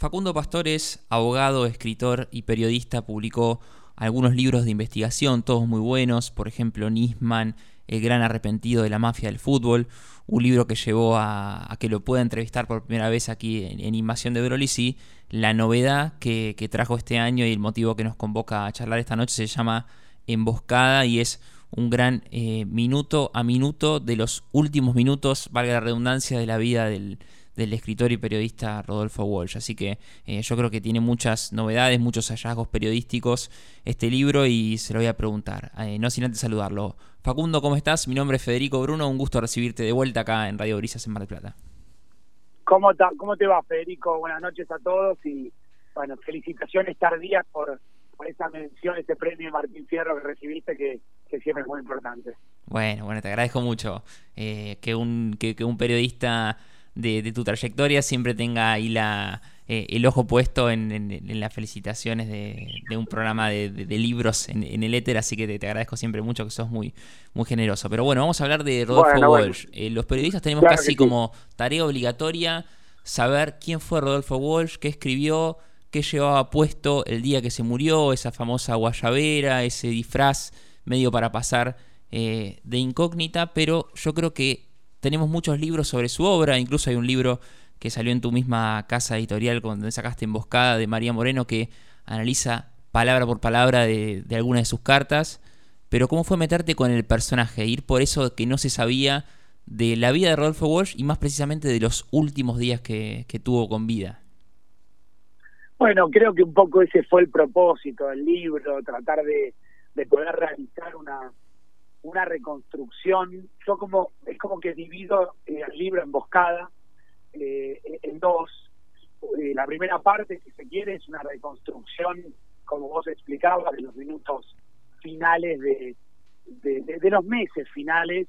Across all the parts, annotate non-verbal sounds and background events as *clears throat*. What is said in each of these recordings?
Facundo Pastor es abogado, escritor y periodista, publicó algunos libros de investigación, todos muy buenos, por ejemplo Nisman, El gran arrepentido de la mafia del fútbol, un libro que llevó a, que lo pueda entrevistar por primera vez aquí en, Invasión de Broly, y la novedad que, trajo este año y el motivo que nos convoca a charlar esta noche se llama Emboscada y es un gran eh, minuto a minuto de los últimos minutos, valga la redundancia, de la vida del, del escritor y periodista Rodolfo Walsh. Así que eh, yo creo que tiene muchas novedades, muchos hallazgos periodísticos este libro y se lo voy a preguntar. Eh, no sin antes saludarlo. Facundo, ¿cómo estás? Mi nombre es Federico Bruno, un gusto recibirte de vuelta acá en Radio Brisas en Mar del Plata. ¿Cómo, ¿Cómo te va, Federico? Buenas noches a todos y bueno, felicitaciones tardías por, por esa mención, ese premio Martín Fierro que recibiste que, siempre es muy importante. Bueno, bueno, te agradezco mucho eh, que, un, que un periodista de, tu trayectoria siempre tenga ahí la, eh, el ojo puesto en, las felicitaciones de, un programa de, libros en, el éter, así que te, agradezco siempre mucho que sos muy, muy generoso. Pero bueno, vamos a hablar de Rodolfo Walsh. Eh, los periodistas tenemos casi como tarea obligatoria saber quién fue Rodolfo Walsh, qué escribió, qué llevaba puesto el día que se murió, esa famosa guayabera, ese disfraz medio para pasar eh, de incógnita, pero yo creo que tenemos muchos libros sobre su obra, incluso hay un libro que salió en tu misma casa editorial donde sacaste Emboscada de María Moreno que analiza palabra por palabra de, de algunas de sus cartas. Pero ¿cómo fue meterte con el personaje? Ir por eso que no se sabía de la vida de Rodolfo Walsh y más precisamente de los últimos días que, tuvo con vida. Bueno, creo que un poco ese fue el propósito del libro, tratar de poder realizar una, una reconstrucción. Yo como es como que divido eh, el libro Emboscada eh, en dos. Eh, la primera parte, si se quiere, es una reconstrucción, como vos explicabas, de los minutos finales de, de, los meses finales,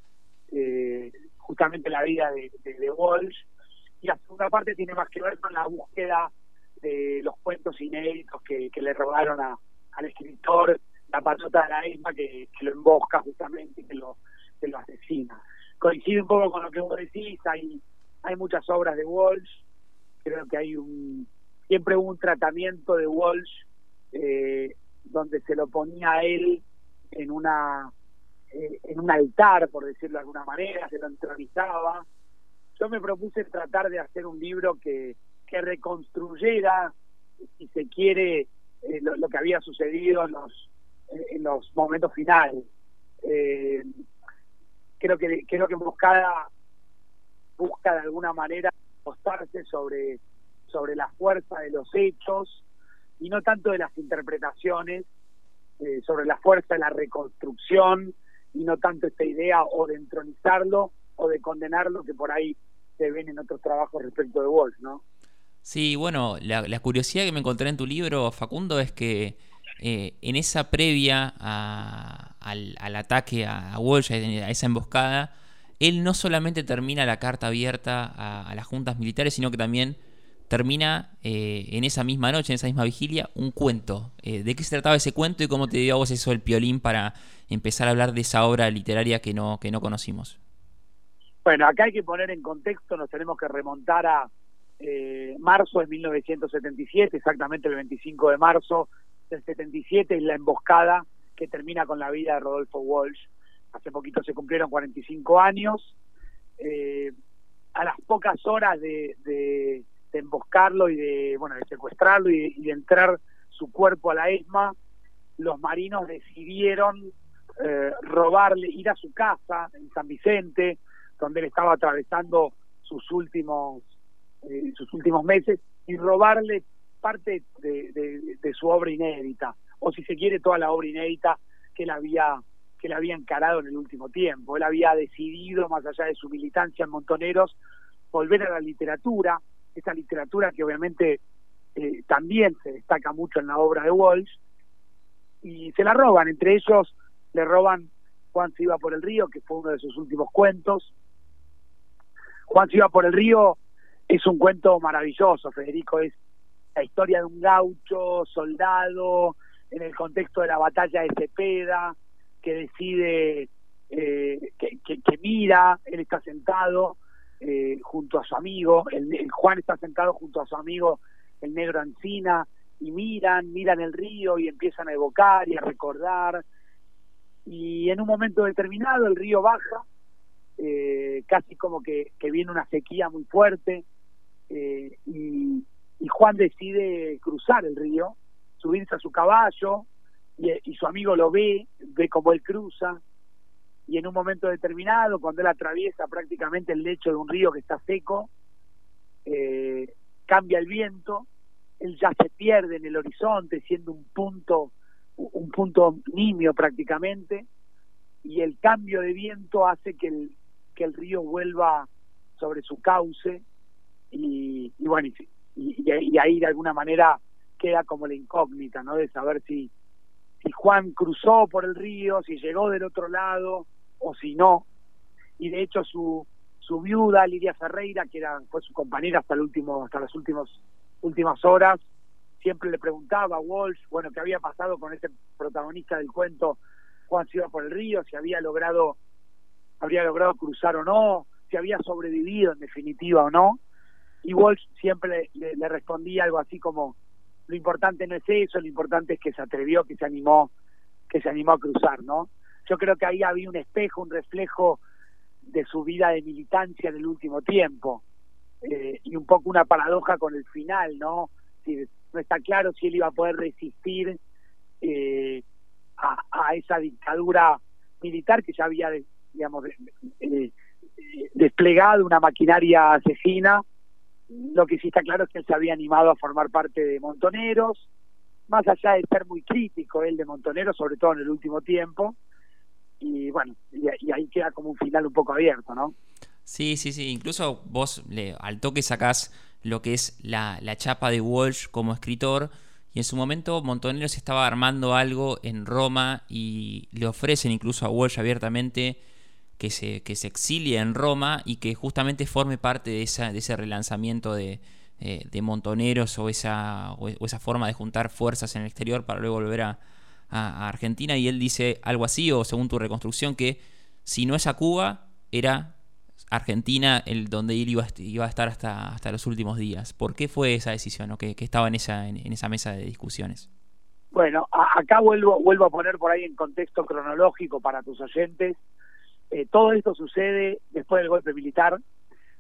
justamente la vida de, de, Walsh. Y la segunda parte tiene más que ver con la búsqueda de los cuentos inéditos que, que le robaron a, al escritor la patota de la misma que, lo embosca justamente que lo, que lo asesina. Coincide un poco con lo que vos decís, hay, hay muchas obras de Walsh, creo que hay un siempre hubo un tratamiento de Walsh eh, donde se lo ponía a él en una eh, en un altar, por decirlo de alguna manera, se lo entronizaba. Yo me propuse tratar de hacer un libro que, que reconstruyera, si se quiere, eh, lo, que había sucedido en los en los momentos finales. Eh, creo que creo que Moscada busca de alguna manera apostarse sobre sobre la fuerza de los hechos y no tanto de las interpretaciones eh, sobre la fuerza de la reconstrucción y no tanto esta idea o de entronizarlo o de condenarlo que por ahí se ven en otros trabajos respecto de Wolf, ¿no? Sí, bueno, la, la curiosidad que me encontré en tu libro, Facundo, es que eh, en esa previa al, ataque a, Walsh, a esa emboscada, él no solamente termina la carta abierta a, las juntas militares, sino que también termina eh, en esa misma noche, en esa misma vigilia, un cuento. Eh, ¿De qué se trataba ese cuento y cómo te dio a vos eso el piolín para empezar a hablar de esa obra literaria que no, que no conocimos? Bueno, acá hay que poner en contexto, nos tenemos que remontar a marzo de 1977, exactamente el 25 de marzo, el 77 es la emboscada que termina con la vida de Rodolfo Walsh. Hace poquito se cumplieron 45 años. Eh, a las pocas horas de, emboscarlo y de bueno de secuestrarlo y, de entrar su cuerpo a la ESMA, los marinos decidieron eh, robarle, ir a su casa en San Vicente, donde él estaba atravesando sus últimos eh, sus últimos meses y robarle parte de, su obra inédita, o si se quiere toda la obra inédita que él había que él había encarado en el último tiempo. Él había decidido, más allá de su militancia en Montoneros, volver a la literatura, esa literatura que obviamente eh, también se destaca mucho en la obra de Walsh, y se la roban, entre ellos le roban Juan se iba por el río, que fue uno de sus últimos cuentos. Juan se iba por el río es un cuento maravilloso, Federico, es la historia de un gaucho, soldado, en el contexto de la batalla de Cepeda, que decide, eh, que, que, mira, él está sentado eh, junto a su amigo, el, Juan está sentado junto a su amigo el negro Ancina, y miran, miran el río y empiezan a evocar y a recordar. Y en un momento determinado el río baja, eh, casi como que, viene una sequía muy fuerte, eh, y, Juan decide cruzar el río, subirse a su caballo, y, su amigo lo ve, ve como él cruza, y en un momento determinado, cuando él atraviesa prácticamente el lecho de un río que está seco, eh, cambia el viento, él ya se pierde en el horizonte, siendo un punto, un punto nimio prácticamente, y el cambio de viento hace que el, que el río vuelva sobre su cauce, y, y, y, ahí de alguna manera queda como la incógnita, ¿no? De saber si, si Juan cruzó por el río, si llegó del otro lado o si no. Y de hecho su, su viuda, Lidia Ferreira, que era, fue su compañera hasta el último, hasta las últimos, últimas horas, siempre le preguntaba a Walsh, bueno, qué había pasado con ese protagonista del cuento, Juan se iba por el río, si había logrado, habría logrado cruzar o no, si había sobrevivido en definitiva o no. Y Walsh siempre le, respondía algo así como, lo importante no es eso, lo importante es que se atrevió, que se animó, que se animó a cruzar, ¿no? Yo creo que ahí había un espejo, un reflejo de su vida de militancia en el último tiempo eh, y un poco una paradoja con el final, ¿no? Si, no está claro si él iba a poder resistir eh, a, esa dictadura militar que ya había, digamos, eh, desplegado una maquinaria asesina lo que sí está claro es que él se había animado a formar parte de Montoneros, más allá de ser muy crítico él de Montoneros, sobre todo en el último tiempo, y bueno, y, ahí queda como un final un poco abierto, ¿no? Sí, sí, sí, incluso vos le, al toque sacás lo que es la, la chapa de Walsh como escritor, y en su momento Montoneros estaba armando algo en Roma y le ofrecen incluso a Walsh abiertamente que se, que se exilie en Roma y que justamente forme parte de, esa, de ese relanzamiento de, eh, de montoneros o esa, o esa forma de juntar fuerzas en el exterior para luego volver a, Argentina. Y él dice algo así, o según tu reconstrucción, que si no es a Cuba, era Argentina el donde él iba, iba a estar hasta, hasta los últimos días. ¿Por qué fue esa decisión o que, estaba en esa, en, esa mesa de discusiones? Bueno, acá vuelvo, vuelvo a poner por ahí en contexto cronológico para tus oyentes. Eh, todo esto sucede después del golpe militar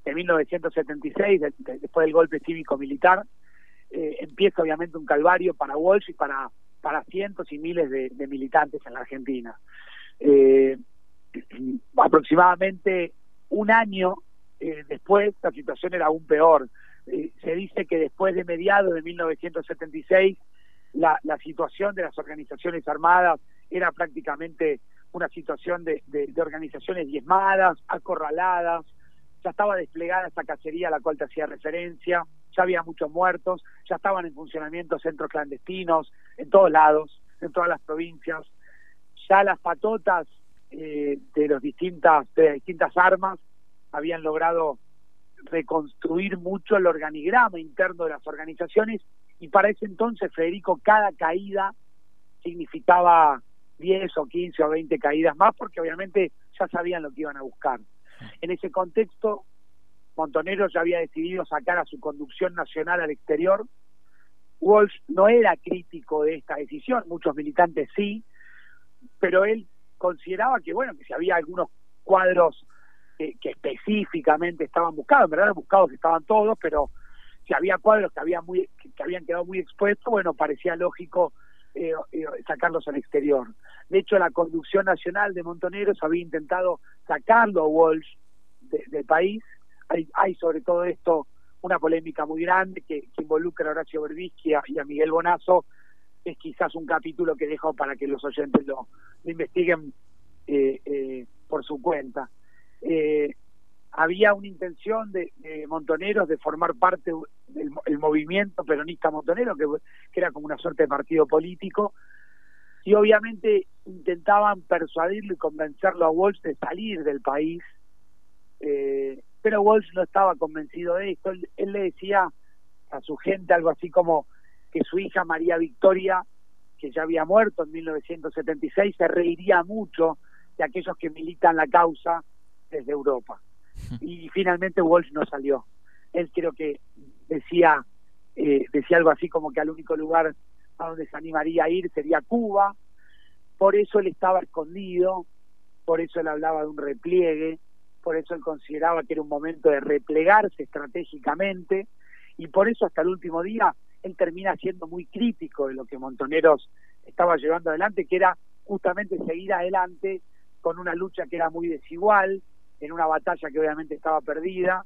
de 1976, después del golpe cívico-militar. Eh, empieza obviamente un calvario para Walsh y para, para cientos y miles de, militantes en la Argentina. Eh, *clears throat* aproximadamente un año después la situación era aún peor. se dice que después de mediados de 1976 la, la situación de las organizaciones armadas era prácticamente una situación de, organizaciones diezmadas, acorraladas, ya estaba desplegada esta cacería a la cual te hacía referencia, ya había muchos muertos, ya estaban en funcionamiento centros clandestinos en todos lados, en todas las provincias, ya las patotas eh, de, los distintas, de las distintas armas habían logrado reconstruir mucho el organigrama interno de las organizaciones y para ese entonces, Federico, cada caída significaba 10 o 15 o 20 caídas más, porque obviamente ya sabían lo que iban a buscar. En ese contexto, Montonero ya había decidido sacar a su conducción nacional al exterior. Walsh no era crítico de esta decisión, muchos militantes sí, pero él consideraba que, bueno, que si había algunos cuadros que, específicamente estaban buscados, en verdad buscados estaban todos, pero si había cuadros que, muy, que habían quedado muy expuestos, bueno, parecía lógico eh, eh, sacarlos al exterior. De hecho, la conducción nacional de Montoneros había intentado sacarlo a Walsh del país. Hay, hay, sobre todo esto una polémica muy grande que, involucra a Horacio Berbisky y a, Miguel Bonazo. Es quizás un capítulo que dejo para que los oyentes lo, investiguen eh, por su cuenta. Había una intención de, Montoneros de formar parte del movimiento peronista montonero, que, era como una suerte de partido político, y obviamente intentaban persuadirlo y convencerlo a Walsh de salir del país, eh, pero Walsh no estaba convencido de esto. Él, le decía a su gente algo así como que su hija María Victoria, que ya había muerto en 1976, se reiría mucho de aquellos que militan la causa desde Europa y finalmente Walsh no salió. Él creo que decía eh, decía algo así como que al único lugar a donde se animaría a ir sería Cuba, por eso él estaba escondido, por eso él hablaba de un repliegue, por eso él consideraba que era un momento de replegarse estratégicamente y por eso hasta el último día él termina siendo muy crítico de lo que Montoneros estaba llevando adelante, que era justamente seguir adelante con una lucha que era muy desigual, en una batalla que obviamente estaba perdida,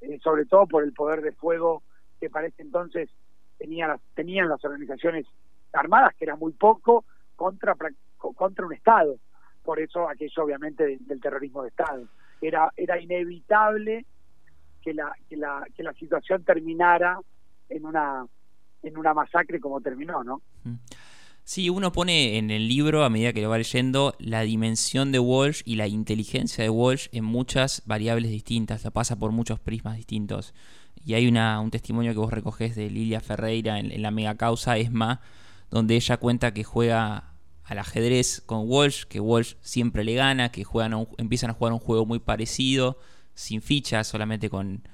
eh, sobre todo por el poder de fuego que para ese entonces tenía las, tenían las organizaciones armadas, que era muy poco, contra, contra un Estado. Por eso aquello obviamente del terrorismo de Estado. Era, era inevitable que la, que la, que la situación terminara en una, en una masacre como terminó, ¿no? Sí, uno pone en el libro, a medida que lo va leyendo, la dimensión de Walsh y la inteligencia de Walsh en muchas variables distintas, la pasa por muchos prismas distintos. Y hay una, un testimonio que vos recogés de Lilia Ferreira en, la mega causa ESMA, donde ella cuenta que juega al ajedrez con Walsh, que Walsh siempre le gana, que juegan empiezan a jugar un juego muy parecido, sin fichas, solamente con,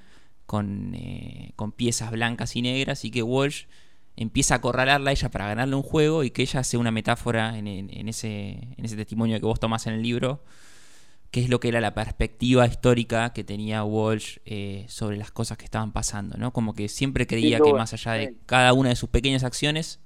con, eh, con piezas blancas y negras, y que Walsh empieza a acorralarla a ella para ganarle un juego y que ella hace una metáfora en, ese, en ese testimonio que vos tomás en el libro, que es lo que era la perspectiva histórica que tenía Walsh eh, sobre las cosas que estaban pasando, ¿no? Como que siempre creía que más allá de cada una de sus pequeñas acciones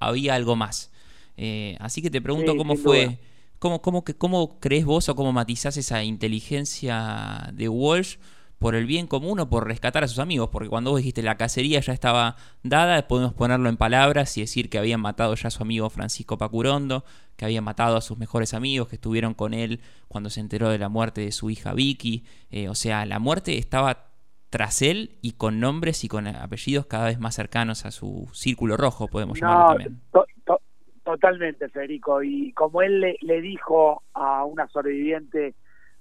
había algo más. Eh, así que te pregunto cómo fue, cómo, cómo, cómo crees vos o cómo matizás esa inteligencia de Walsh por el bien común o por rescatar a sus amigos, porque cuando vos dijiste la cacería ya estaba dada, podemos ponerlo en palabras y decir que habían matado ya a su amigo Francisco Pacurondo, que habían matado a sus mejores amigos que estuvieron con él cuando se enteró de la muerte de su hija Vicky, eh, o sea, la muerte estaba tras él y con nombres y con apellidos cada vez más cercanos a su círculo rojo, podemos llamarlo también. totalmente, Federico, y como él le, dijo a una sobreviviente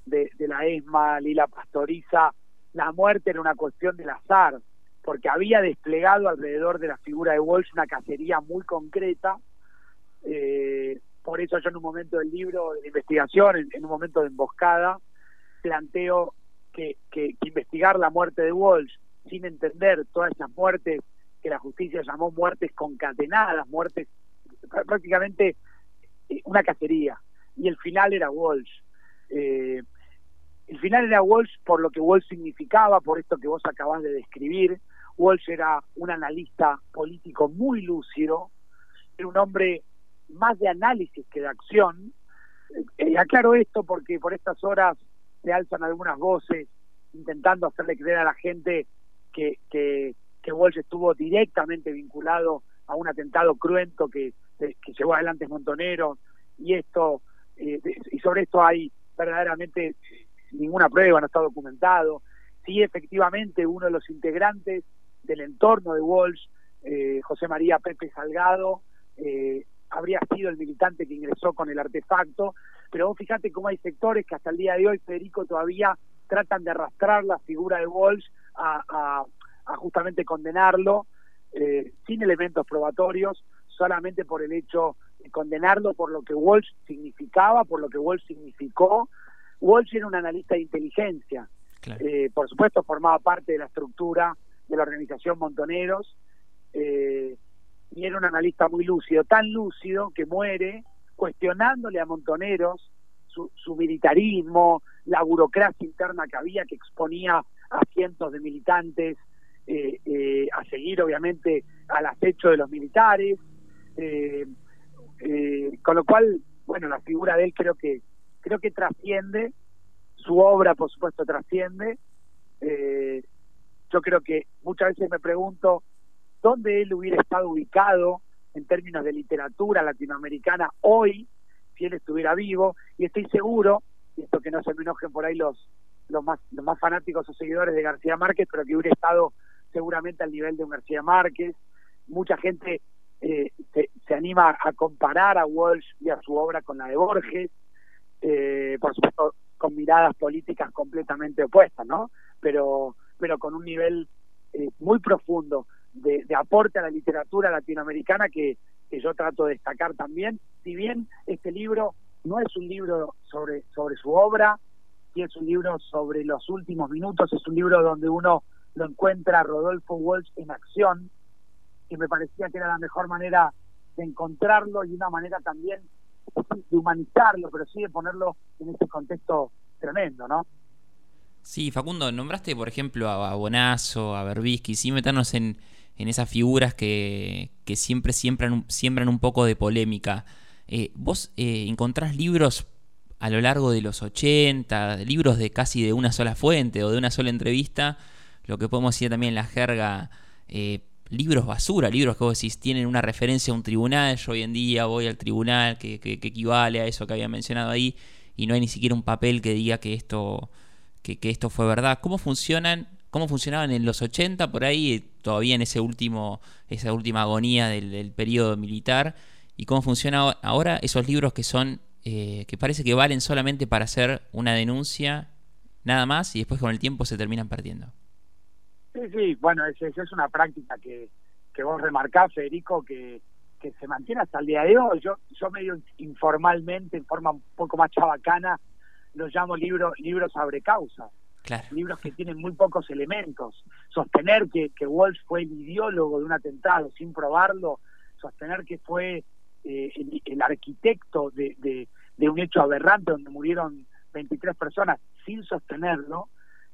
de, de la ESMA, Lila Pastoriza, la muerte era una cuestión del azar, porque había desplegado alrededor de la figura de Walsh una cacería muy concreta. Eh, por eso yo en un momento del libro de investigación, en, un momento de emboscada, planteo que, investigar la muerte de Walsh sin entender todas esas muertes que la justicia llamó muertes concatenadas, muertes prácticamente eh, una cacería. Y el final era Walsh. Eh, el final era Walsh por lo que Walsh significaba, por esto que vos acabás de describir. Walsh era un analista político muy lúcido, era un hombre más de análisis que de acción. Eh, aclaro esto porque por estas horas se alzan algunas voces intentando hacerle creer a la gente que, que, Walsh estuvo directamente vinculado a un atentado cruento que, que llevó adelante Montonero y esto eh, y sobre esto hay verdaderamente ninguna prueba, no está documentado. Sí, efectivamente, uno de los integrantes del entorno de Walsh, eh, José María Pepe Salgado, eh, habría sido el militante que ingresó con el artefacto, pero vos fíjate cómo hay sectores que hasta el día de hoy, Federico, todavía tratan de arrastrar la figura de Walsh a, justamente condenarlo eh, sin elementos probatorios, solamente por el hecho de condenarlo por lo que Walsh significaba, por lo que Walsh significó, Walsh era un analista de inteligencia. Eh, por supuesto, formaba parte de la estructura de la organización Montoneros eh, y era un analista muy lúcido, tan lúcido que muere cuestionándole a Montoneros su, militarismo, la burocracia interna que había que exponía a cientos de militantes eh, a seguir, obviamente, al acecho de los militares. con lo cual, bueno, la figura de él creo que creo que trasciende, su obra por supuesto trasciende. Eh, yo creo que muchas veces me pregunto dónde él hubiera estado ubicado en términos de literatura latinoamericana hoy, si él estuviera vivo, y estoy seguro, y esto que no se me enojen por ahí los, los, más, los más fanáticos o seguidores de García Márquez, pero que hubiera estado seguramente al nivel de un García Márquez. Mucha gente eh, se, se, anima a comparar a Walsh y a su obra con la de Borges eh, por supuesto con miradas políticas completamente opuestas, ¿no? Pero, pero con un nivel eh, muy profundo de, aporte a la literatura latinoamericana que, yo trato de destacar también, si bien este libro no es un libro sobre, sobre su obra, y es un libro sobre los últimos minutos, es un libro donde uno lo encuentra Rodolfo Walsh en acción, que me parecía que era la mejor manera de encontrarlo y una manera también de humanizarlo, pero sí de ponerlo en este contexto tremendo, ¿no? Sí, Facundo, nombraste por ejemplo a Bonazo, a Berbisky, sí meternos en, en esas figuras que, que siempre siembran, siembran un poco de polémica. Eh, ¿Vos eh, encontrás libros a lo largo de los 80, libros de casi de una sola fuente o de una sola entrevista, lo que podemos decir también en la jerga, eh, libros basura, libros que vos decís tienen una referencia a un tribunal, yo hoy en día voy al tribunal que, que, equivale a eso que había mencionado ahí y no hay ni siquiera un papel que diga que esto, que, que esto fue verdad. ¿Cómo funcionan cómo funcionaban en los 80 por ahí, todavía en ese último, esa última agonía del, periodo militar, y cómo funcionan ahora esos libros que son, eh, que parece que valen solamente para hacer una denuncia, nada más, y después con el tiempo se terminan perdiendo. Sí, sí, bueno, esa es una práctica que, que vos remarcás, Federico, que, que se mantiene hasta el día de hoy. Yo, yo medio informalmente, en forma un poco más chabacana, los llamo libros libros sobre causa libros que tienen muy pocos elementos. Sostener que, que Walsh fue el ideólogo de un atentado sin probarlo, sostener que fue eh, el, arquitecto de, de, un hecho aberrante donde murieron 23 personas sin sostenerlo,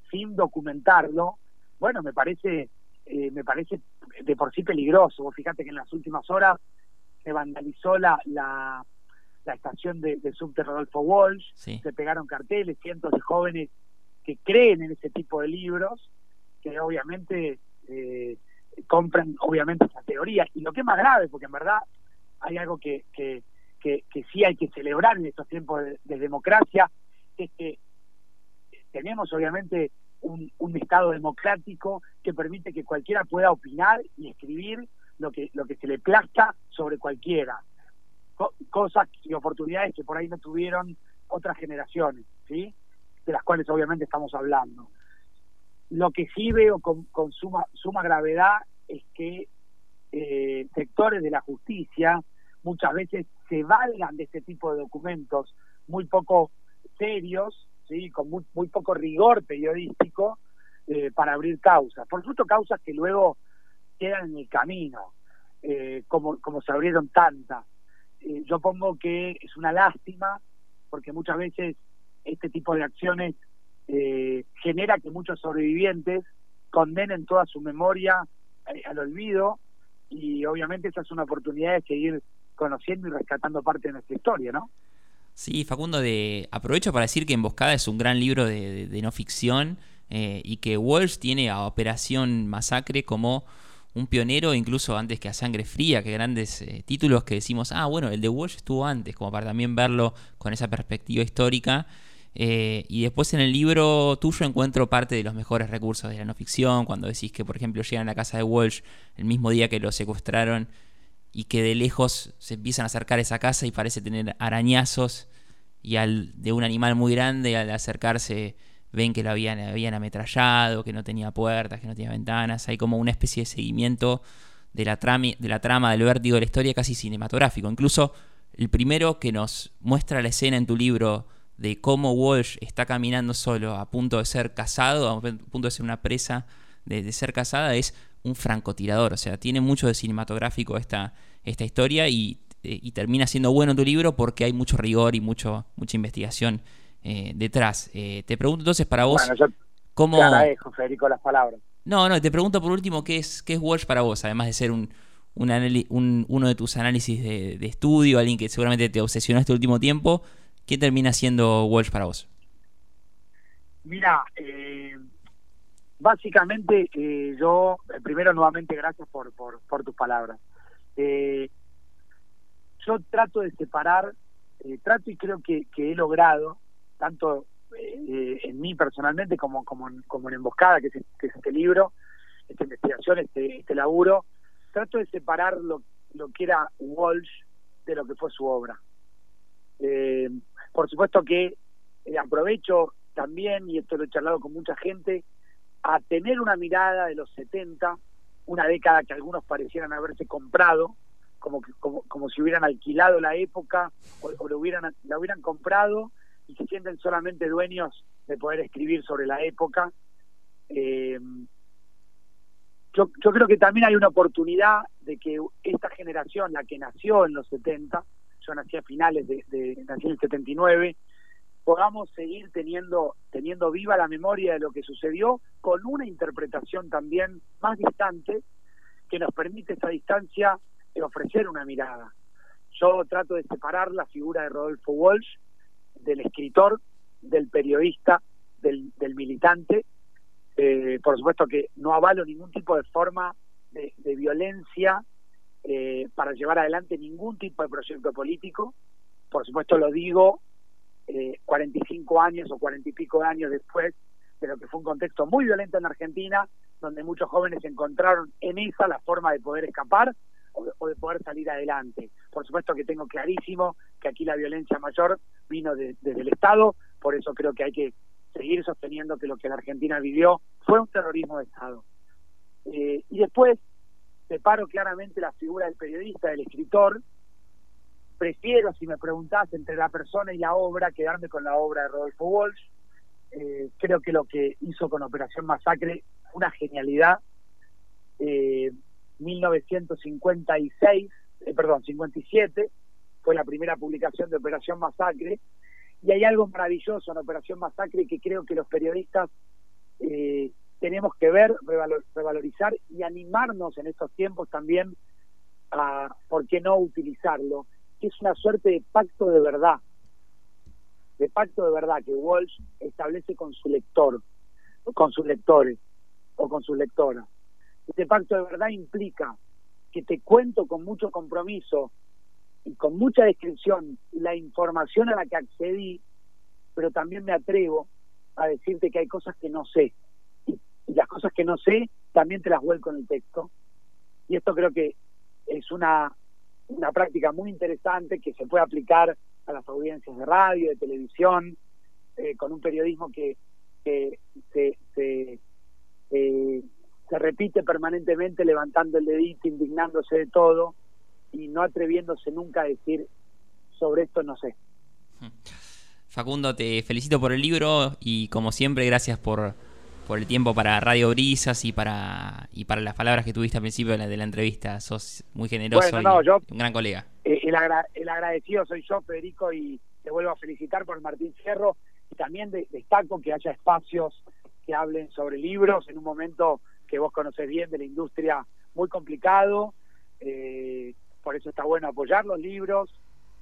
sin documentarlo, bueno, me parece eh, me parece de por sí peligroso. fíjate que en las últimas horas se vandalizó la, la, la estación de, de subte Rodolfo Walsh, se pegaron carteles, cientos de jóvenes que creen en ese tipo de libros, que obviamente eh, compran obviamente esa teoría. Y lo que es más grave, porque en verdad hay algo que, que, que, sí hay que celebrar en estos tiempos de, democracia, es que tenemos obviamente un, un, Estado democrático que permite que cualquiera pueda opinar y escribir lo que, lo que se le plazca sobre cualquiera. cosas y oportunidades que por ahí no tuvieron otras generaciones, ¿sí? de las cuales obviamente estamos hablando. Lo que sí veo con, suma, suma gravedad es que eh, sectores de la justicia muchas veces se valgan de este tipo de documentos muy poco serios, ¿sí? con muy, muy poco rigor periodístico, eh, para abrir causas. Por supuesto, causas que luego quedan en el camino, eh, como, como se abrieron tantas. yo pongo que es una lástima, porque muchas veces este tipo de acciones eh, genera que muchos sobrevivientes condenen toda su memoria eh, al olvido y obviamente esa es una oportunidad de seguir conociendo y rescatando parte de nuestra historia, ¿no? Sí, Facundo, de, aprovecho para decir que Emboscada es un gran libro de, no ficción eh, y que Walsh tiene a Operación Masacre como un pionero, incluso antes que a Sangre Fría, que grandes títulos que decimos, ah, bueno, el de Walsh estuvo antes, como para también verlo con esa perspectiva histórica. Eh, y después en el libro tuyo encuentro parte de los mejores recursos de la no ficción, cuando decís que, por ejemplo, llegan a la casa de Walsh el mismo día que lo secuestraron y que de lejos se empiezan a acercar a esa casa y parece tener arañazos y al de un animal muy grande al acercarse ven que lo habían, habían ametrallado, que no tenía puertas, que no tenía ventanas, hay como una especie de seguimiento de la, trama, de la trama del vértigo de la historia casi cinematográfico. Incluso el primero que nos muestra la escena en tu libro de cómo Walsh está caminando solo a punto de ser casado, a punto de ser una presa de, ser casada, es un francotirador. O sea, tiene mucho de cinematográfico esta, esta historia y, eh, termina siendo bueno tu libro porque hay mucho rigor y mucho, mucha investigación eh, detrás. Eh, te pregunto entonces para vos, ¿cómo... Te agradezco, Federico, las palabras. No, no, te pregunto por último, ¿qué es, qué es Walsh para vos? Además de ser un, un, uno de tus análisis de, de, estudio, alguien que seguramente te obsesionó este último tiempo, ¿Qué termina siendo Walsh para vos? Mira, eh, básicamente eh, yo, eh, primero nuevamente gracias por, por, tus palabras. yo trato de separar, trato y creo que, he logrado, tanto en mí personalmente como, como, en, como en Emboscada, que es, este libro, esta investigación, este, este laburo, trato de separar lo, lo que era Walsh de lo que fue su obra. Eh, por supuesto que eh, aprovecho también, y esto lo he charlado con mucha gente, a tener una mirada de los 70, una década que algunos parecieran haberse comprado, como, como, como si hubieran alquilado la época o, lo hubieran, la hubieran comprado y se sienten solamente dueños de poder escribir sobre la época. Eh, yo, yo creo que también hay una oportunidad de que esta generación, la que nació en los 70, yo nací a finales de, de nací en el 79, podamos seguir teniendo, teniendo viva la memoria de lo que sucedió con una interpretación también más distante que nos permite esa distancia de ofrecer una mirada. Yo trato de separar la figura de Rodolfo Walsh del escritor, del periodista, del, del militante. Eh, por supuesto que no avalo ningún tipo de forma de, violencia eh, para llevar adelante ningún tipo de proyecto político. Por supuesto lo digo eh, 45 años o 40 y pico de años después de lo que fue un contexto muy violento en Argentina, donde muchos jóvenes encontraron en esa la forma de poder escapar o de, poder salir adelante. Por supuesto que tengo clarísimo que aquí la violencia mayor vino de, desde el Estado, por eso creo que hay que seguir sosteniendo que lo que la Argentina vivió fue un terrorismo de Estado. Eh, y después separo claramente la figura del periodista, del escritor, prefiero, si me preguntás, entre la persona y la obra, quedarme con la obra de Rodolfo Walsh. Eh, creo que lo que hizo con Operación Masacre una genialidad. Eh, 1956, eh, perdón, 57, fue la primera publicación de Operación Masacre. Y hay algo maravilloso en Operación Masacre que creo que los periodistas eh, tenemos que ver, revalor, revalorizar y animarnos en estos tiempos también a, ¿por qué no utilizarlo? Que es una suerte de pacto de verdad, de pacto de verdad que Walsh establece con su lector, con sus lectores o con sus lectoras. Este pacto de verdad implica que te cuento con mucho compromiso y con mucha descripción la información a la que accedí, pero también me atrevo a decirte que hay cosas que no sé. Y, y las cosas que no sé también te las vuelco en el texto. Y esto creo que es una, una práctica muy interesante que se puede aplicar a las audiencias de radio, de televisión, eh, con un periodismo que, se, se, eh, se repite permanentemente levantando el dedito, indignándose de todo y no atreviéndose nunca a decir sobre esto no sé. Facundo, te felicito por el libro y como siempre gracias por, por el tiempo para Radio Brisas y para y para las palabras que tuviste al principio de la, de la entrevista. Sos muy generoso bueno, no, y yo, un gran colega. Eh, el, agra el, agradecido soy yo, Federico, y te vuelvo a felicitar por Martín Fierro y también de destaco que haya espacios que hablen sobre libros en un momento que vos conocés bien de la industria muy complicado. Eh, por eso está bueno apoyar los libros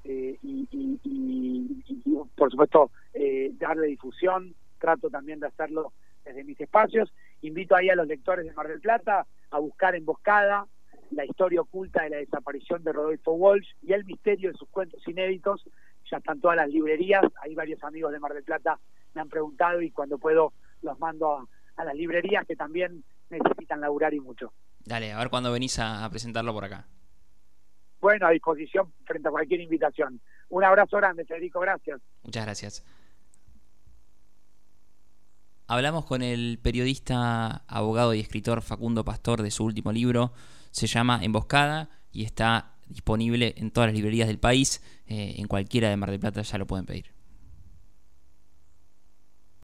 eh, y, y, y, y, por supuesto, eh, darle difusión. Trato también de hacerlo desde mis espacios. Invito ahí a los lectores de Mar del Plata a buscar Emboscada, la historia oculta de la desaparición de Rodolfo Walsh y el misterio de sus cuentos inéditos. Ya están todas las librerías. Hay varios amigos de Mar del Plata me han preguntado y cuando puedo los mando a, a las librerías que también necesitan laburar y mucho. Dale, a ver cuándo venís a, a presentarlo por acá bueno, a disposición frente a cualquier invitación. Un abrazo grande, Federico, gracias. Muchas gracias. Hablamos con el periodista, abogado y escritor Facundo Pastor de su último libro, se llama Emboscada y está disponible en todas las librerías del país, eh, en cualquiera de Mar del Plata ya lo pueden pedir.